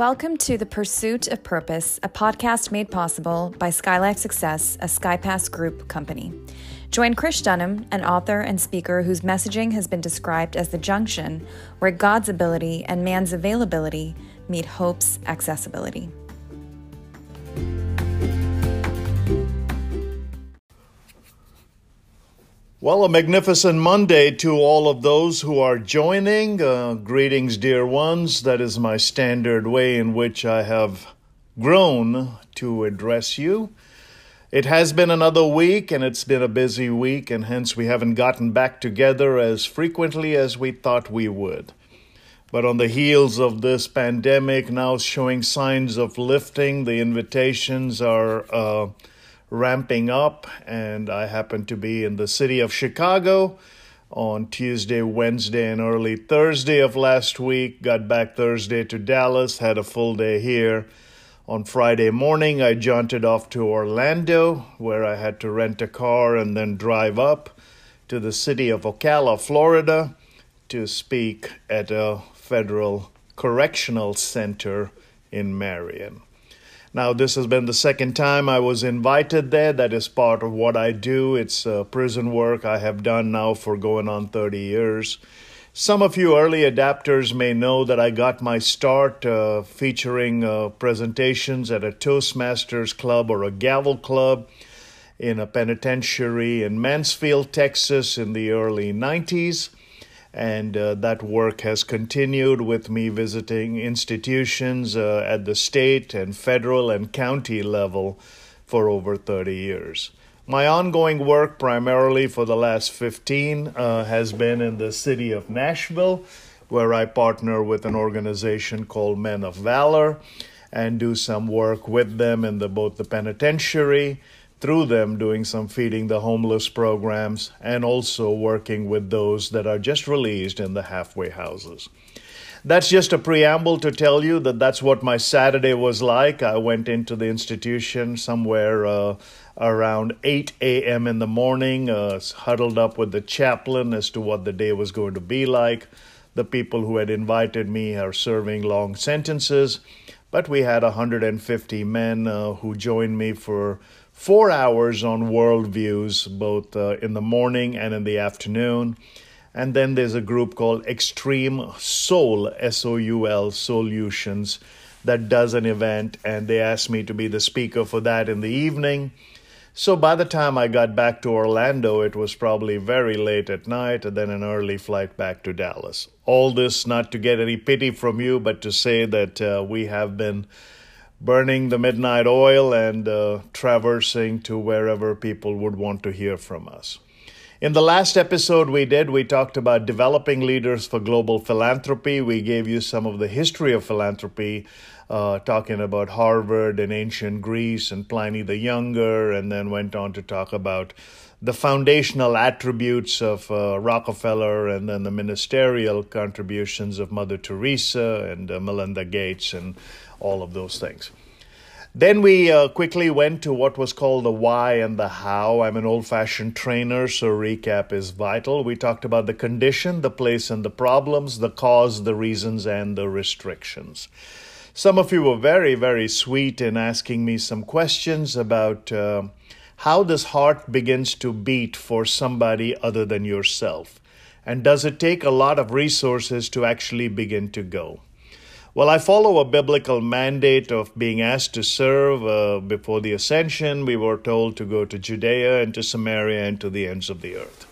Welcome to The Pursuit of Purpose, a podcast made possible by Skylife Success, a SkyPass Group company. Join Krish Dhanam, an author and speaker whose messaging has been described as the junction where God's ability and man's availability meet hope's accessibility. Well, a magnificent Monday to all of those who are joining. Uh, greetings, dear ones. That is my standard way in which I have grown to address you. It has been another week, and it's been a busy week, and hence we haven't gotten back together as frequently as we thought we would. But on the heels of this pandemic now showing signs of lifting, the invitations are. Uh, ramping up, and I happened to be in the city of Chicago on Tuesday, Wednesday, and early Thursday of last week. Got back Thursday to Dallas, had a full day here. On Friday morning, I jaunted off to Orlando, where I had to rent a car and then drive up to the city of Ocala, Florida, to speak at a federal correctional center in Marion. Now, this has been the second time I was invited there. That is part of what I do. It's uh, prison work I have done now for going on 30 years. Some of you early adapters may know that I got my start uh, featuring uh, presentations at a Toastmasters club or a Gavel club in a penitentiary in Mansfield, Texas in the early 90s and uh, that work has continued with me visiting institutions uh, at the state and federal and county level for over 30 years. My ongoing work, primarily for the last 15, uh, has been in the city of Nashville, where I partner with an organization called Men of Valor and do some work with them in the, both the penitentiary through them doing some feeding the homeless programs and also working with those that are just released in the halfway houses. That's just a preamble to tell you that that's what my Saturday was like. I went into the institution somewhere uh, around 8 a.m. in the morning, uh, huddled up with the chaplain as to what the day was going to be like. The people who had invited me are serving long sentences, but we had 150 men uh, who joined me for four hours on worldviews, both uh, in the morning and in the afternoon. And then there's a group called Extreme Soul, S O U L Solutions, that does an event, and they asked me to be the speaker for that in the evening. So by the time I got back to Orlando, it was probably very late at night, and then an early flight back to Dallas. All this not to get any pity from you, but to say that uh, we have been burning the midnight oil and uh, traversing to wherever people would want to hear from us. In the last episode we did, we talked about developing leaders for global philanthropy. We gave you some of the history of philanthropy, uh, talking about Harvard and ancient Greece and Pliny the Younger, and then went on to talk about the foundational attributes of uh, Rockefeller and then the ministerial contributions of Mother Teresa and uh, Melinda Gates and all of those things. Then we uh, quickly went to what was called the why and the how. I'm an old fashioned trainer, so recap is vital. We talked about the condition, the place, and the problems, the cause, the reasons, and the restrictions. Some of you were very, very sweet in asking me some questions about uh, how this heart begins to beat for somebody other than yourself. And does it take a lot of resources to actually begin to go? Well, I follow a biblical mandate of being asked to serve. Uh, before the ascension, we were told to go to Judea and to Samaria and to the ends of the earth.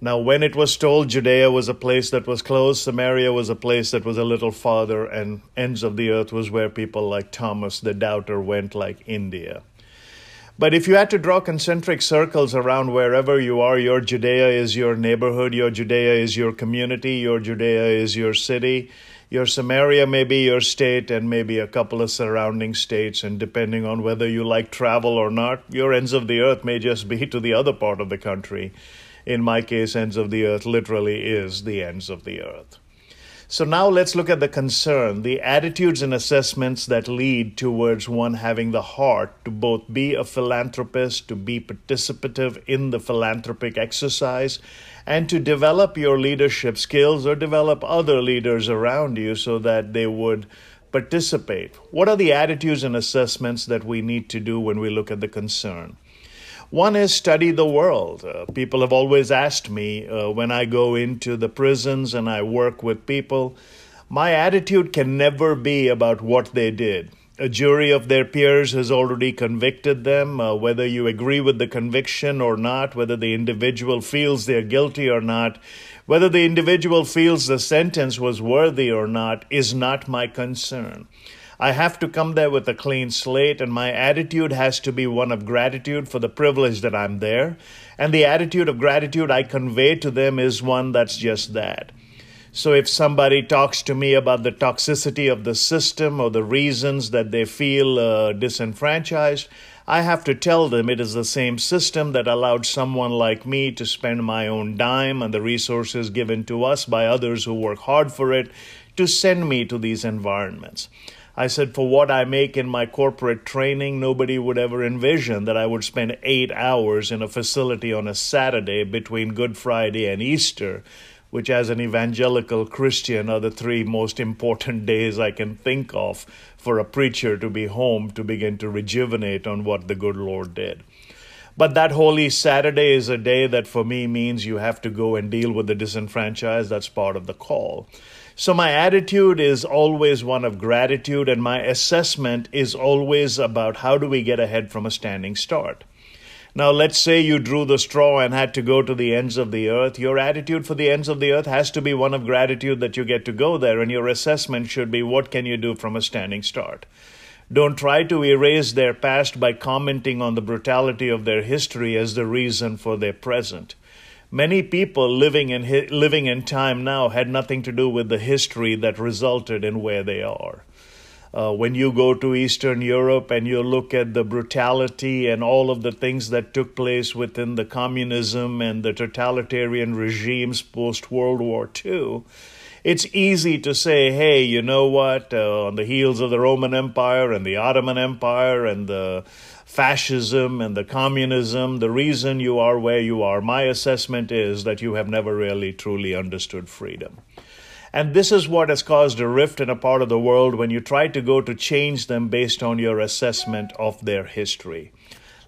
Now, when it was told Judea was a place that was closed, Samaria was a place that was a little farther, and ends of the earth was where people like Thomas the doubter went, like India. But if you had to draw concentric circles around wherever you are, your Judea is your neighborhood, your Judea is your community, your Judea is your city your Samaria may be your state and maybe a couple of surrounding states. And depending on whether you like travel or not, your ends of the earth may just be to the other part of the country. In my case, ends of the earth literally is the ends of the earth. So now let's look at the concern, the attitudes and assessments that lead towards one having the heart to both be a philanthropist, to be participative in the philanthropic exercise, and to develop your leadership skills or develop other leaders around you so that they would participate. What are the attitudes and assessments that we need to do when we look at the concern? One is study the world. Uh, people have always asked me uh, when I go into the prisons and I work with people, my attitude can never be about what they did. A jury of their peers has already convicted them, uh, whether you agree with the conviction or not, whether the individual feels they're guilty or not, whether the individual feels the sentence was worthy or not, is not my concern. I have to come there with a clean slate, and my attitude has to be one of gratitude for the privilege that I'm there. And the attitude of gratitude I convey to them is one that's just that. So if somebody talks to me about the toxicity of the system or the reasons that they feel uh, disenfranchised, I have to tell them it is the same system that allowed someone like me to spend my own dime and the resources given to us by others who work hard for it to send me to these environments. I said, for what I make in my corporate training, nobody would ever envision that I would spend eight hours in a facility on a Saturday between Good Friday and Easter, which, as an evangelical Christian, are the three most important days I can think of for a preacher to be home to begin to rejuvenate on what the good Lord did. But that Holy Saturday is a day that for me means you have to go and deal with the disenfranchised. That's part of the call. So my attitude is always one of gratitude, and my assessment is always about how do we get ahead from a standing start. Now, let's say you drew the straw and had to go to the ends of the earth. Your attitude for the ends of the earth has to be one of gratitude that you get to go there, and your assessment should be what can you do from a standing start. Don't try to erase their past by commenting on the brutality of their history as the reason for their present. Many people living in living in time now had nothing to do with the history that resulted in where they are. Uh, when you go to Eastern Europe and you look at the brutality and all of the things that took place within the communism and the totalitarian regimes post World War II, it's easy to say, hey, you know what, uh, on the heels of the Roman Empire and the Ottoman Empire and the fascism and the communism, the reason you are where you are, my assessment is that you have never really truly understood freedom. And this is what has caused a rift in a part of the world when you try to go to change them based on your assessment of their history.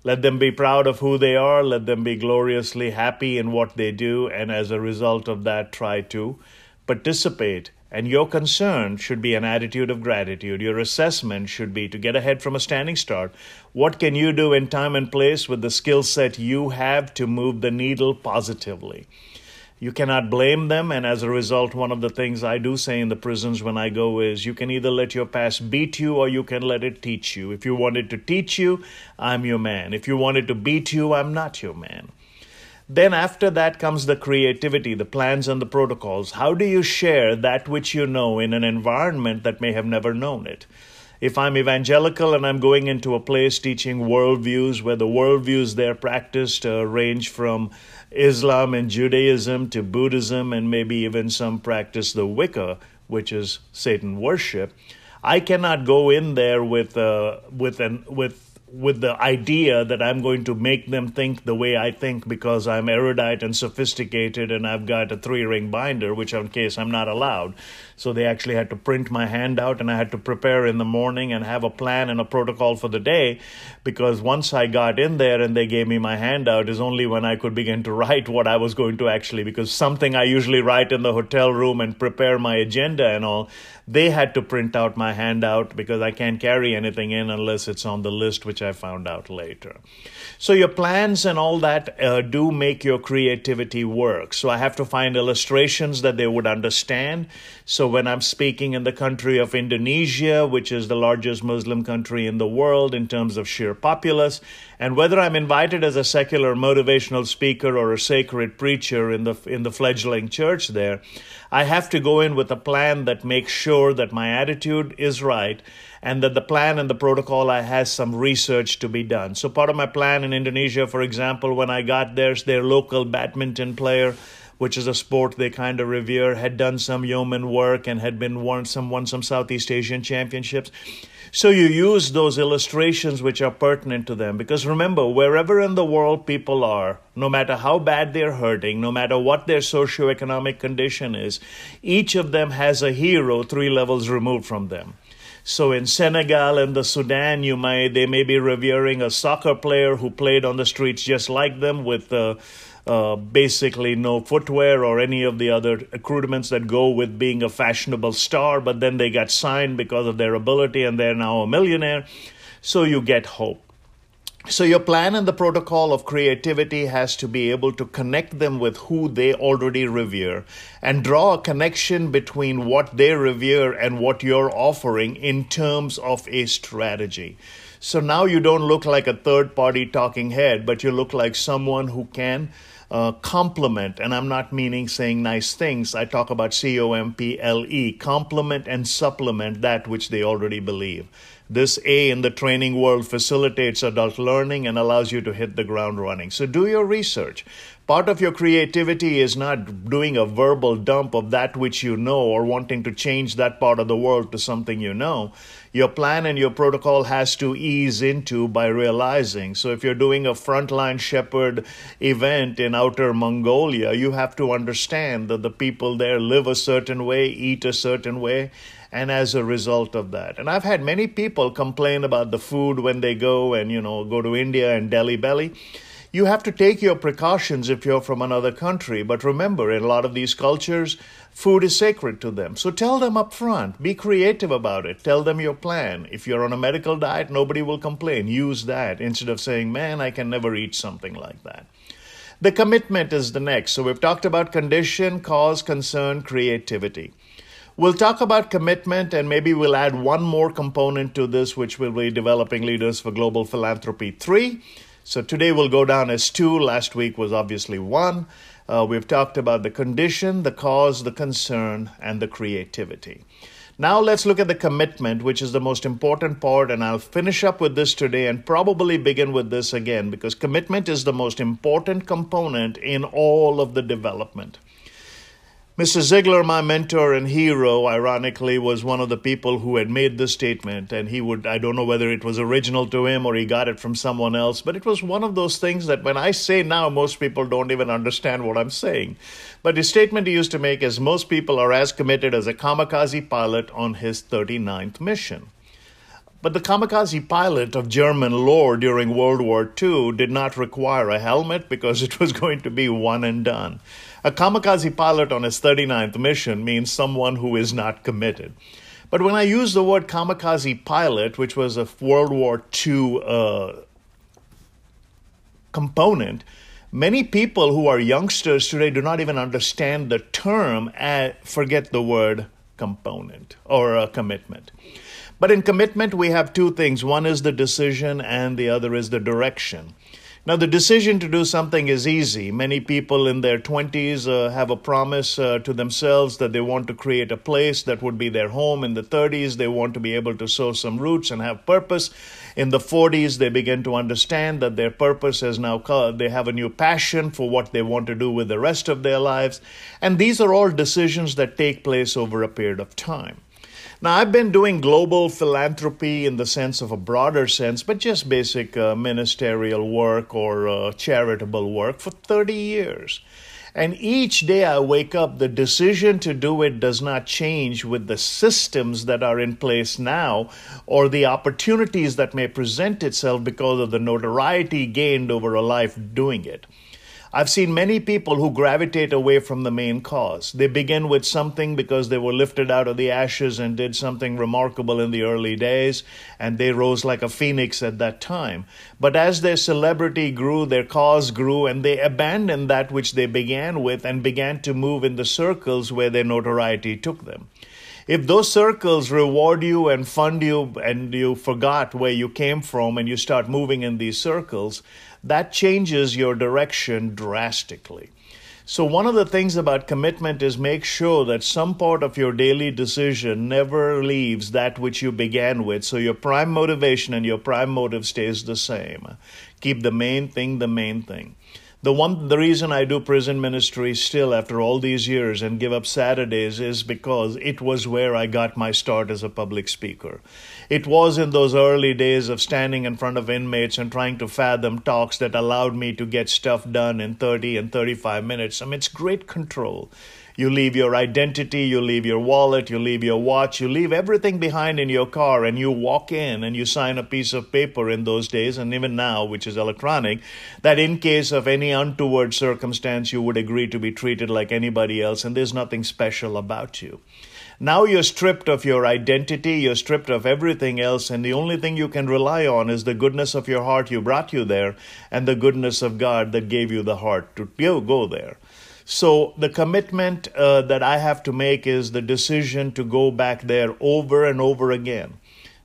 Let them be proud of who they are, let them be gloriously happy in what they do, and as a result of that, try to participate and your concern should be an attitude of gratitude. Your assessment should be to get ahead from a standing start. What can you do in time and place with the skill set you have to move the needle positively? You cannot blame them, and as a result, one of the things I do say in the prisons when I go is you can either let your past beat you or you can let it teach you. If you want it to teach you, I'm your man. If you want it to beat you, I'm not your man. Then, after that, comes the creativity, the plans, and the protocols. How do you share that which you know in an environment that may have never known it? If I'm evangelical and I'm going into a place teaching worldviews where the worldviews there practiced uh, range from Islam and Judaism to Buddhism and maybe even some practice the Wicca, which is Satan worship, I cannot go in there with uh, with an with with the idea that I'm going to make them think the way I think because I'm erudite and sophisticated and I've got a three ring binder, which in case I'm not allowed. So they actually had to print my handout and I had to prepare in the morning and have a plan and a protocol for the day because once I got in there and they gave me my handout is only when I could begin to write what I was going to actually because something I usually write in the hotel room and prepare my agenda and all they had to print out my handout because I can't carry anything in unless it's on the list, which I found out later. So your plans and all that uh, do make your creativity work. So I have to find illustrations that they would understand. So when I'm speaking in the country of Indonesia, which is the largest Muslim country in the world in terms of sheer populace, and whether I'm invited as a secular motivational speaker or a sacred preacher in the in the fledgling church there, I have to go in with a plan that makes sure that my attitude is right and that the plan and the protocol I has some research to be done. So part of my plan in Indonesia, for example, when I got there, their local badminton player which is a sport they kind of revere, had done some yeoman work and had been won some won some Southeast Asian championships. So you use those illustrations which are pertinent to them because remember, wherever in the world people are, no matter how bad they're hurting, no matter what their socioeconomic condition is, each of them has a hero three levels removed from them. So in Senegal and the Sudan, you may they may be revering a soccer player who played on the streets just like them with. Uh, uh, basically no footwear or any of the other accoutrements that go with being a fashionable star, but then they got signed because of their ability and they're now a millionaire. So you get hope. So, your plan and the protocol of creativity has to be able to connect them with who they already revere and draw a connection between what they revere and what you're offering in terms of a strategy. So now you don't look like a third party talking head, but you look like someone who can uh, complement, and I'm not meaning saying nice things. I talk about C O M P L E, complement and supplement that which they already believe. This A in the training world facilitates adult learning and allows you to hit the ground running. So do your research. Part of your creativity is not doing a verbal dump of that which you know or wanting to change that part of the world to something you know. Your plan and your protocol has to ease into by realizing. So if you're doing a frontline shepherd event in outer Mongolia, you have to understand that the people there live a certain way, eat a certain way, and as a result of that. And I've had many people complain about the food when they go and, you know, go to India and Delhi belly. You have to take your precautions if you're from another country. But remember, in a lot of these cultures, food is sacred to them. So tell them up front. Be creative about it. Tell them your plan. If you're on a medical diet, nobody will complain. Use that instead of saying, man, I can never eat something like that. The commitment is the next. So we've talked about condition, cause, concern, creativity. We'll talk about commitment and maybe we'll add one more component to this, which will be developing leaders for global philanthropy three. So today we'll go down as two. Last week was obviously one. Uh, we've talked about the condition, the cause, the concern, and the creativity. Now let's look at the commitment, which is the most important part, and I'll finish up with this today and probably begin with this again because commitment is the most important component in all of the development. Mr. Ziglar, my mentor and hero, ironically, was one of the people who had made this statement. And he would, I don't know whether it was original to him or he got it from someone else, but it was one of those things that when I say now, most people don't even understand what I'm saying. But his statement he used to make is most people are as committed as a kamikaze pilot on his 39th mission. But the kamikaze pilot of German lore during World War II did not require a helmet because it was going to be one and done. A kamikaze pilot on his 39th mission means someone who is not committed. But when I use the word kamikaze pilot, which was a World War II uh, component, many people who are youngsters today do not even understand the term, and forget the word component or a commitment. But in commitment, we have two things one is the decision, and the other is the direction. Now, the decision to do something is easy. Many people in their 20s uh, have a promise uh, to themselves that they want to create a place that would be their home. In the 30s, they want to be able to sow some roots and have purpose. In the 40s, they begin to understand that their purpose has now come. They have a new passion for what they want to do with the rest of their lives. And these are all decisions that take place over a period of time. Now, I've been doing global philanthropy in the sense of a broader sense, but just basic uh, ministerial work or uh, charitable work for 30 years. And each day I wake up, the decision to do it does not change with the systems that are in place now or the opportunities that may present itself because of the notoriety gained over a life doing it. I've seen many people who gravitate away from the main cause. They begin with something because they were lifted out of the ashes and did something remarkable in the early days, and they rose like a phoenix at that time. But as their celebrity grew, their cause grew, and they abandoned that which they began with and began to move in the circles where their notoriety took them. If those circles reward you and fund you and you forgot where you came from and you start moving in these circles, that changes your direction drastically. So, one of the things about commitment is make sure that some part of your daily decision never leaves that which you began with. So, your prime motivation and your prime motive stays the same. Keep the main thing the main thing. The one the reason I do prison ministry still after all these years and give up Saturdays is because it was where I got my start as a public speaker. It was in those early days of standing in front of inmates and trying to fathom talks that allowed me to get stuff done in 30 and 35 minutes. I mean, it's great control. You leave your identity, you leave your wallet, you leave your watch, you leave everything behind in your car, and you walk in and you sign a piece of paper in those days, and even now, which is electronic, that in case of any untoward circumstance, you would agree to be treated like anybody else, and there's nothing special about you. Now you're stripped of your identity, you're stripped of everything else, and the only thing you can rely on is the goodness of your heart you brought you there and the goodness of God that gave you the heart to go there. So the commitment uh, that I have to make is the decision to go back there over and over again.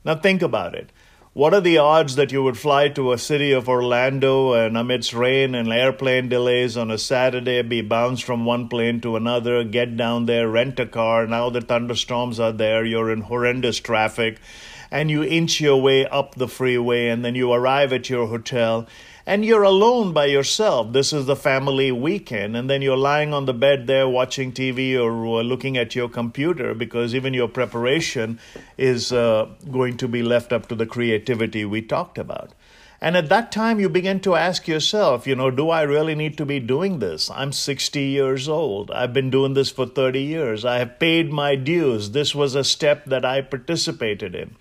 Now think about it. What are the odds that you would fly to a city of Orlando and amidst rain and airplane delays on a Saturday, be bounced from one plane to another, get down there, rent a car, now the thunderstorms are there, you're in horrendous traffic, and you inch your way up the freeway, and then you arrive at your hotel, and you're alone by yourself. This is the family weekend, and then you're lying on the bed there watching TV or looking at your computer because even your preparation is uh, going to be left up to the creativity we talked about. And at that time, you begin to ask yourself, you know, do I really need to be doing this? I'm 60 years old. I've been doing this for 30 years. I have paid my dues. This was a step that I participated in.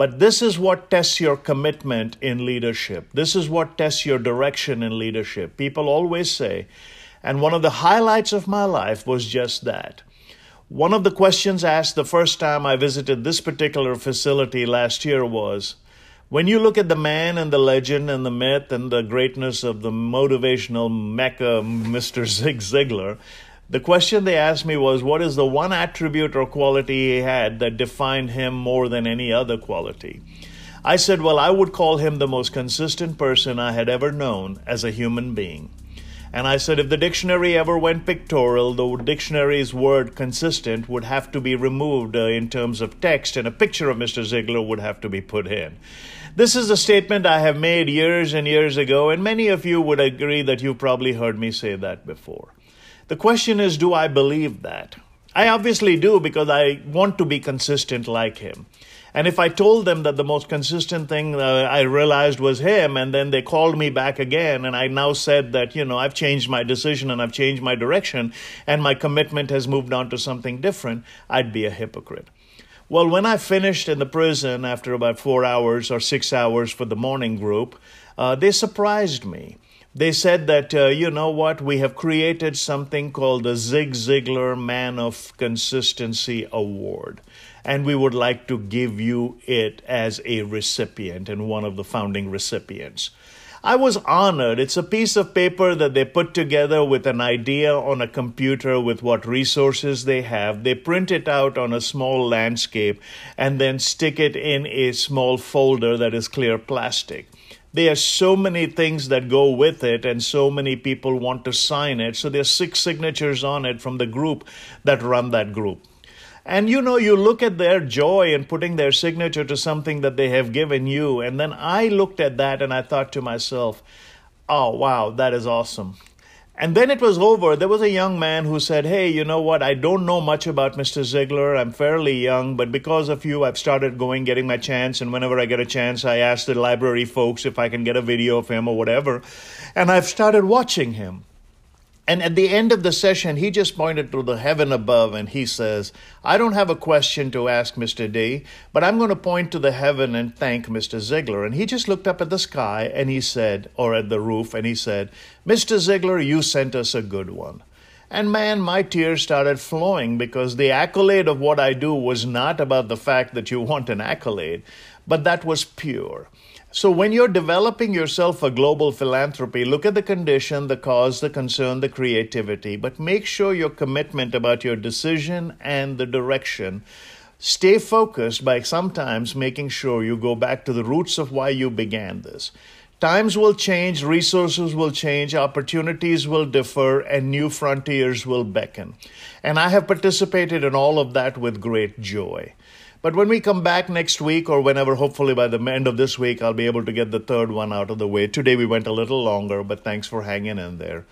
But this is what tests your commitment in leadership. This is what tests your direction in leadership. People always say, and one of the highlights of my life was just that. One of the questions asked the first time I visited this particular facility last year was when you look at the man and the legend and the myth and the greatness of the motivational mecca, Mr. Zig Ziglar, the question they asked me was, What is the one attribute or quality he had that defined him more than any other quality? I said, Well, I would call him the most consistent person I had ever known as a human being. And I said, if the dictionary ever went pictorial, the dictionary's word consistent would have to be removed uh, in terms of text, and a picture of Mr. Ziglar would have to be put in. This is a statement I have made years and years ago, and many of you would agree that you probably heard me say that before. The question is, do I believe that? I obviously do because I want to be consistent like him. And if I told them that the most consistent thing uh, I realized was him, and then they called me back again, and I now said that, you know, I've changed my decision and I've changed my direction, and my commitment has moved on to something different, I'd be a hypocrite. Well, when I finished in the prison after about four hours or six hours for the morning group, uh, they surprised me. They said that, uh, you know what, we have created something called the Zig Ziglar Man of Consistency Award, and we would like to give you it as a recipient and one of the founding recipients. I was honored. It's a piece of paper that they put together with an idea on a computer with what resources they have. They print it out on a small landscape and then stick it in a small folder that is clear plastic there are so many things that go with it and so many people want to sign it. So there's six signatures on it from the group that run that group. And you know you look at their joy in putting their signature to something that they have given you. And then i looked at that and i thought to myself oh wow that is awesome and then it was over. There was a young man who said, Hey, you know what? I don't know much about Mr. Ziglar. I'm fairly young, but because of you, I've started going, getting my chance. And whenever I get a chance, I ask the library folks if I can get a video of him or whatever. And I've started watching him. And at the end of the session, he just pointed to the heaven above and he says, I don't have a question to ask Mr. D, but I'm going to point to the heaven and thank Mr. Ziglar. And he just looked up at the sky and he said, or at the roof, and he said, Mr. Ziglar, you sent us a good one. And man, my tears started flowing because the accolade of what I do was not about the fact that you want an accolade, but that was pure. So, when you're developing yourself a global philanthropy, look at the condition, the cause, the concern, the creativity, but make sure your commitment about your decision and the direction. Stay focused by sometimes making sure you go back to the roots of why you began this. Times will change, resources will change, opportunities will differ, and new frontiers will beckon. And I have participated in all of that with great joy. But when we come back next week, or whenever, hopefully by the end of this week, I'll be able to get the third one out of the way. Today we went a little longer, but thanks for hanging in there.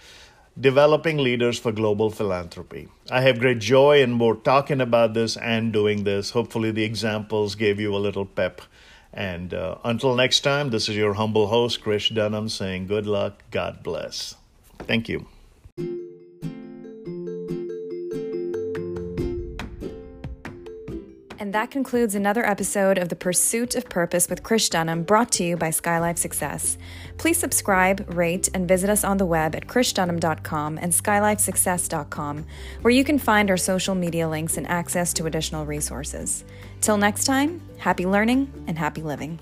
Developing Leaders for Global Philanthropy. I have great joy in both talking about this and doing this. Hopefully, the examples gave you a little pep. And uh, until next time, this is your humble host, Krish Dhanam, saying good luck, God bless. Thank you. And that concludes another episode of The Pursuit of Purpose with Krish Dhanam, brought to you by Skylife Success. Please subscribe, rate, and visit us on the web at krishdhanam.com and skylifesuccess.com, where you can find our social media links and access to additional resources. Till next time, happy learning and happy living.